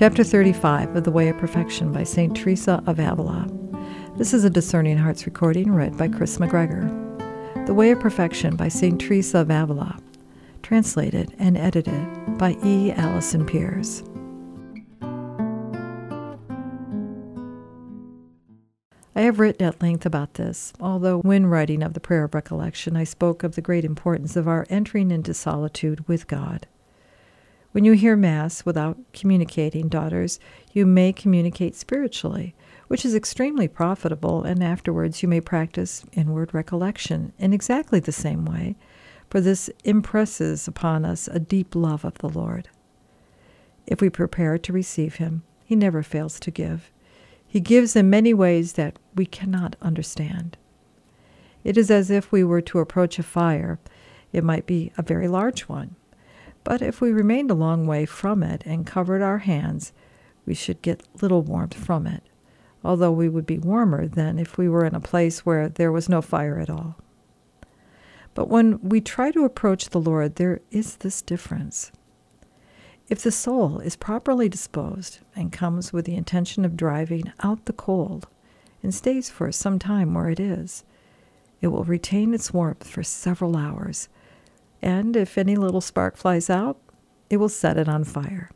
Chapter 35 of The Way of Perfection by St. Teresa of Avila. This is a Discerning Hearts recording read by Chris McGregor. The Way of Perfection by St. Teresa of Avila. Translated and edited by E. Allison Peers. I have written at length about this, although when writing of the prayer of recollection, I spoke of the great importance of our entering into solitude with God. When you hear Mass without communicating, daughters, you may communicate spiritually, which is extremely profitable, and afterwards you may practice inward recollection in exactly the same way, for this impresses upon us a deep love of the Lord. If we prepare to receive Him, He never fails to give. He gives in many ways that we cannot understand. It is as if we were to approach a fire. It might be a very large one but if we remained a long way from it and covered our hands, we should get little warmth from it, although we would be warmer than if we were in a place where there was no fire at all. But when we try to approach the Lord, there is this difference. If the soul is properly disposed and comes with the intention of driving out the cold and stays for some time where it is, it will retain its warmth for several hours and if any little spark flies out, it will set it on fire.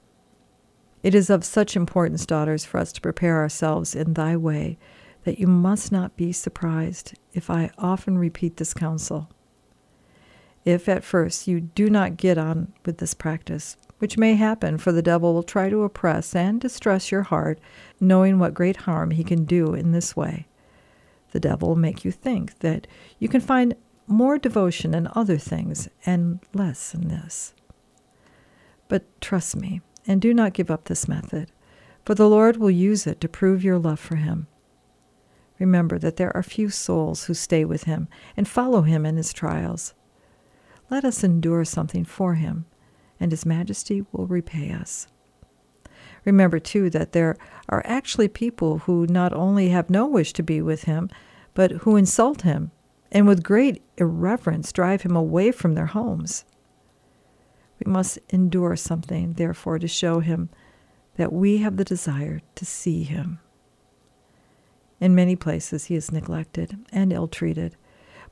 It is of such importance, daughters, for us to prepare ourselves in thy way that you must not be surprised if I often repeat this counsel. If at first you do not get on with this practice, which may happen, for the devil will try to oppress and distress your heart, knowing what great harm he can do in this way. The devil will make you think that you can find more devotion in other things and less in this. But trust me, and do not give up this method, for the Lord will use it to prove your love for Him. Remember that there are few souls who stay with Him and follow Him in His trials. Let us endure something for Him, and His Majesty will repay us. Remember, too, that there are actually people who not only have no wish to be with Him, but who insult Him and with great irreverence drive him away from their homes. We must endure something, therefore, to show him that we have the desire to see him. In many places, he is neglected and ill treated,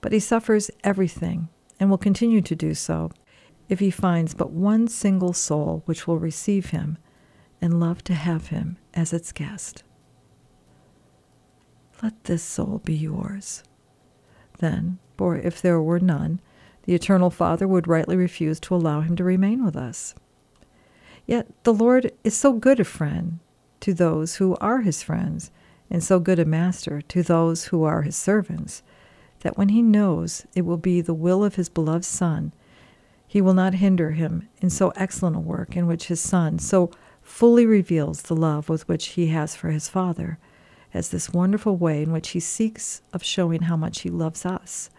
but he suffers everything and will continue to do so if he finds but one single soul which will receive him and love to have him as its guest. Let this soul be yours then, for if there were none, the Eternal Father would rightly refuse to allow him to remain with us. Yet the Lord is so good a friend to those who are his friends, and so good a master to those who are his servants, that when he knows it will be the will of his beloved Son, he will not hinder him in so excellent a work in which his Son so fully reveals the love with which he has for his Father as this wonderful way in which he seeks of showing how much he loves us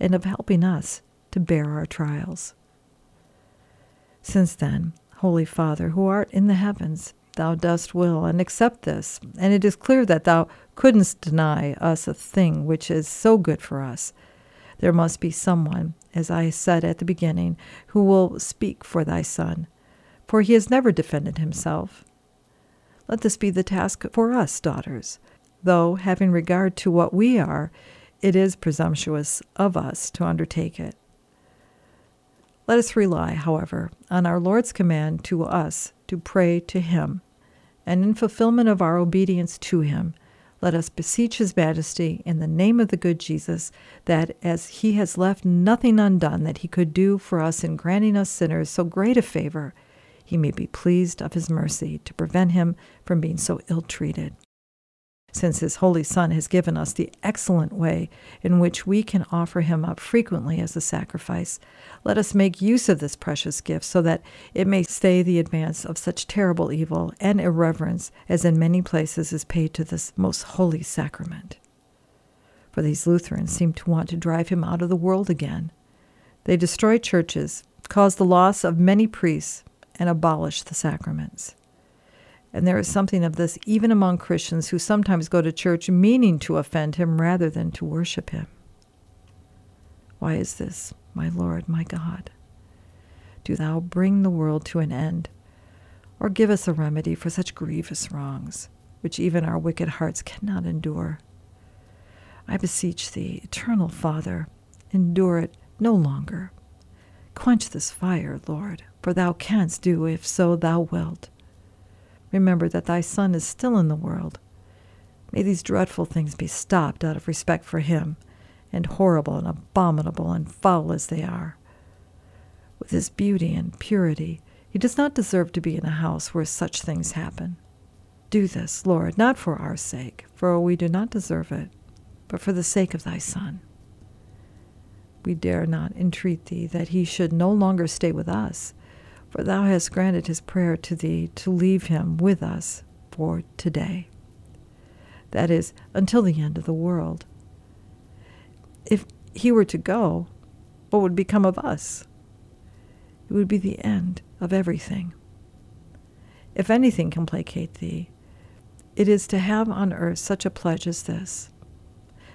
and of helping us to bear our trials. Since then, Holy Father, who art in the heavens, thou dost will and accept this, and it is clear that thou couldn't deny us a thing which is so good for us. There must be someone, as I said at the beginning, who will speak for thy Son, for he has never defended himself. Let this be the task for us, daughters, though, having regard to what we are, it is presumptuous of us to undertake it. Let us rely, however, on our Lord's command to us to pray to Him, and in fulfillment of our obedience to Him, let us beseech His Majesty in the name of the good Jesus that as He has left nothing undone that He could do for us in granting us sinners so great a favor, He may be pleased of His mercy to prevent Him from being so ill treated since His Holy Son has given us the excellent way in which we can offer Him up frequently as a sacrifice, let us make use of this precious gift so that it may stay the advance of such terrible evil and irreverence as in many places is paid to this most holy sacrament. For these Lutherans seem to want to drive Him out of the world again. They destroy churches, cause the loss of many priests, and abolish the sacraments. And there is something of this even among Christians who sometimes go to church meaning to offend him rather than to worship him. Why is this, my Lord, my God? Do thou bring the world to an end, or give us a remedy for such grievous wrongs, which even our wicked hearts cannot endure. I beseech thee, eternal Father, endure it no longer. Quench this fire, Lord, for thou canst do if so thou wilt. Remember that thy Son is still in the world. May these dreadful things be stopped out of respect for him, and horrible and abominable and foul as they are. With his beauty and purity, he does not deserve to be in a house where such things happen. Do this, Lord, not for our sake, for we do not deserve it, but for the sake of thy Son. We dare not entreat thee that he should no longer stay with us, for thou hast granted his prayer to thee to leave him with us for today. That is, until the end of the world. If he were to go, what would become of us? It would be the end of everything. If anything can placate thee, it is to have on earth such a pledge as this.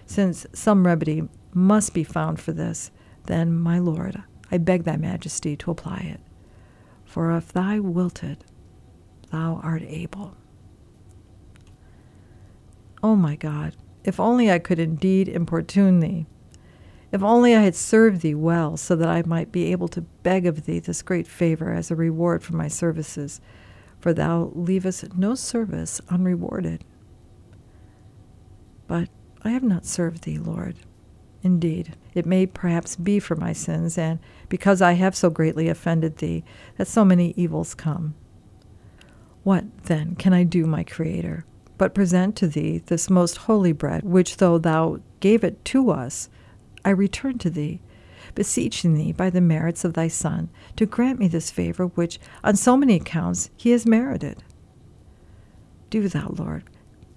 Since some remedy must be found for this, then, my Lord, I beg thy majesty to apply it. For if thou wilt it, thou art able. O oh my God, if only I could indeed importune thee, if only I had served thee well, so that I might be able to beg of thee this great favor as a reward for my services, for thou leavest no service unrewarded. But I have not served thee, Lord. Indeed, it may perhaps be for my sins, and because I have so greatly offended thee, that so many evils come. What, then, can I do, my Creator, but present to thee this most holy bread, which, though thou gave it to us, I return to thee, beseeching thee by the merits of thy Son to grant me this favor which, on so many accounts, he has merited. Do thou, Lord,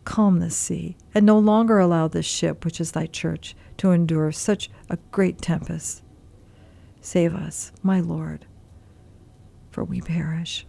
calm this sea, and no longer allow this ship, which is thy church, to endure such a great tempest. Save us, my Lord, for we perish.